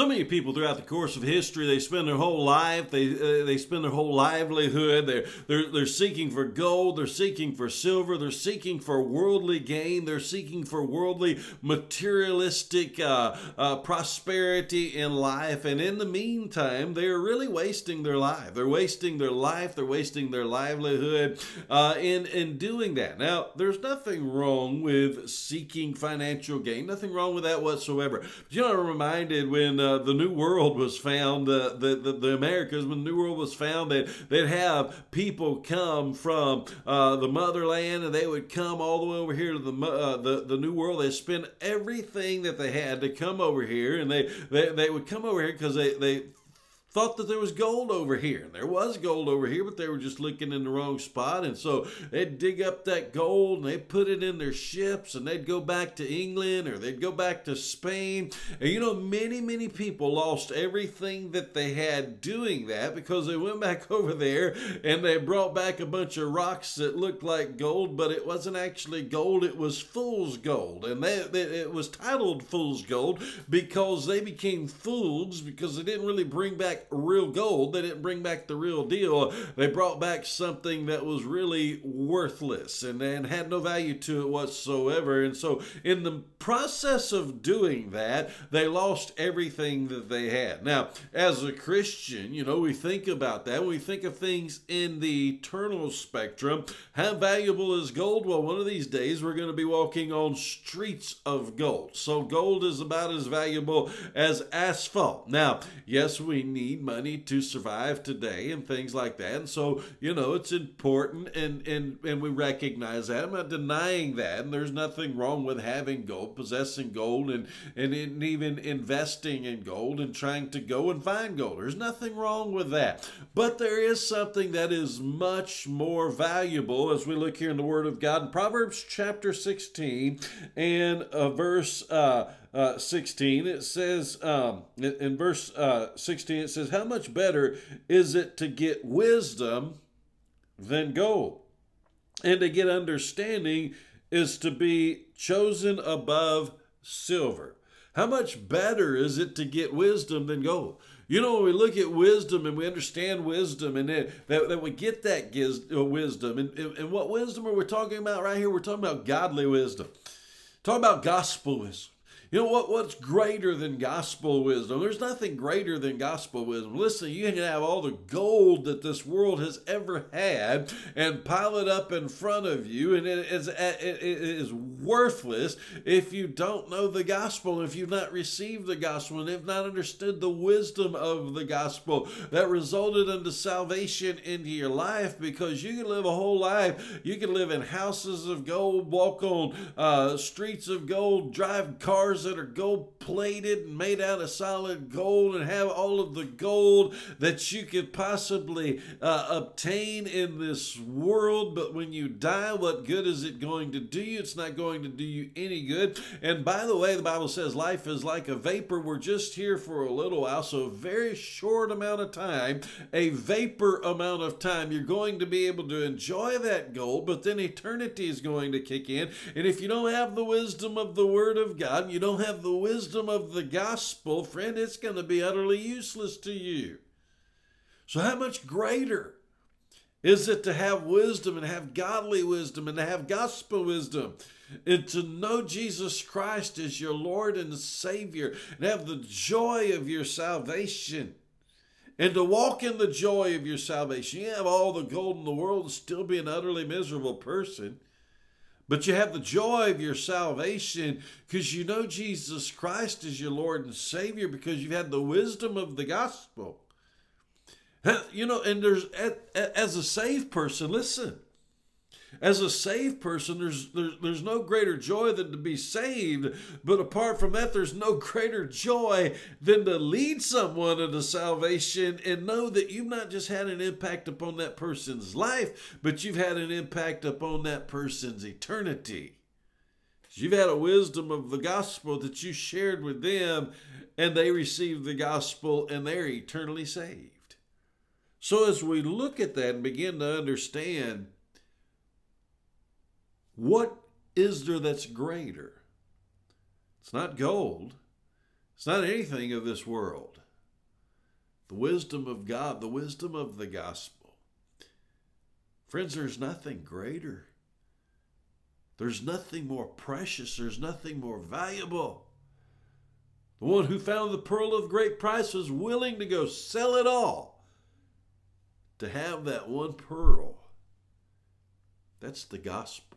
So many people throughout the course of history, they spend their whole life, they uh, they spend their whole livelihood, they're, they're, they're seeking for gold, they're seeking for silver, they're seeking for worldly gain, they're seeking for worldly materialistic uh, uh, prosperity in life. And in the meantime, they are really wasting their life. They're wasting their life, they're wasting their livelihood uh, in, in doing that. Now, there's nothing wrong with seeking financial gain, nothing wrong with that whatsoever. But you know, I'm reminded when uh, the New World was found, uh, the, the, the Americas, when the New World was found, they'd have people come from uh, the motherland and they would come all the way over here to the, uh, the, the New World. They spent everything that they had to come over here and they, they, they would come over here because they, they thought that there was gold over here. And there was gold over here, but they were just looking in the wrong spot. And so they'd dig up that gold and they'd put it in their ships and they'd go back to England or they'd go back to Spain. And you know, many, many people lost everything that they had doing that because they went back over there and they brought back a bunch of rocks that looked like gold, but it wasn't actually gold, it was fool's gold. And they, it was titled fool's gold because they became fools because they didn't really bring back real gold. They didn't bring back the real deal. They brought back something that was really worthless and, and had no value to it whatsoever. And so, in the process of doing that, they lost everything that they had. Now, as a Christian, you know, we think about that. We think of things in the eternal spectrum. How valuable is gold? Well, one of these days we're going to be walking on streets of gold. So, gold is about as valuable as asphalt. Now, yes, we need need money to survive today and things like that. And so, you know, it's important and, and, and we recognize that. I'm not denying that. And there's nothing wrong with having gold, possessing gold, and, and, and even investing in gold and trying to go and find gold. There's nothing wrong with that. But there is something that is much more valuable as we look here in the Word of God. In Proverbs chapter 16 and uh, verse uh, uh, 16, it says, um, in verse uh, 16, it says, How much better is it to get wisdom than gold? And to get understanding is to be chosen above silver. How much better is it to get wisdom than gold? You know, when we look at wisdom and we understand wisdom and that, that, that we get that uh, wisdom, and, and what wisdom are we talking about right here? We're talking about godly wisdom. Talk about gospel wisdom. You know what? What's greater than gospel wisdom? There's nothing greater than gospel wisdom. Listen, you can have all the gold that this world has ever had and pile it up in front of you, and it is, it is worthless if you don't know the gospel, if you've not received the gospel, and have not understood the wisdom of the gospel that resulted into salvation into your life. Because you can live a whole life, you can live in houses of gold, walk on uh, streets of gold, drive cars that are gold plated and made out of solid gold and have all of the gold that you could possibly uh, obtain in this world. But when you die, what good is it going to do you? It's not going to do you any good. And by the way, the Bible says life is like a vapor. We're just here for a little while, so a very short amount of time, a vapor amount of time. You're going to be able to enjoy that gold, but then eternity is going to kick in. And if you don't have the wisdom of the Word of God, you don't don't have the wisdom of the gospel, friend, it's going to be utterly useless to you. So, how much greater is it to have wisdom and have godly wisdom and to have gospel wisdom? And to know Jesus Christ as your Lord and Savior and have the joy of your salvation and to walk in the joy of your salvation. You have all the gold in the world and still be an utterly miserable person. But you have the joy of your salvation because you know Jesus Christ is your Lord and Savior because you've had the wisdom of the gospel. You know, and there's, as a saved person, listen, as a saved person, there's, there's, there's no greater joy than to be saved. But apart from that, there's no greater joy than to lead someone into salvation and know that you've not just had an impact upon that person's life, but you've had an impact upon that person's eternity. You've had a wisdom of the gospel that you shared with them, and they received the gospel and they're eternally saved. So, as we look at that and begin to understand what is there that's greater? It's not gold. It's not anything of this world. The wisdom of God, the wisdom of the gospel. Friends, there's nothing greater. There's nothing more precious. There's nothing more valuable. The one who found the pearl of great price was willing to go sell it all to have that one pearl. That's the gospel.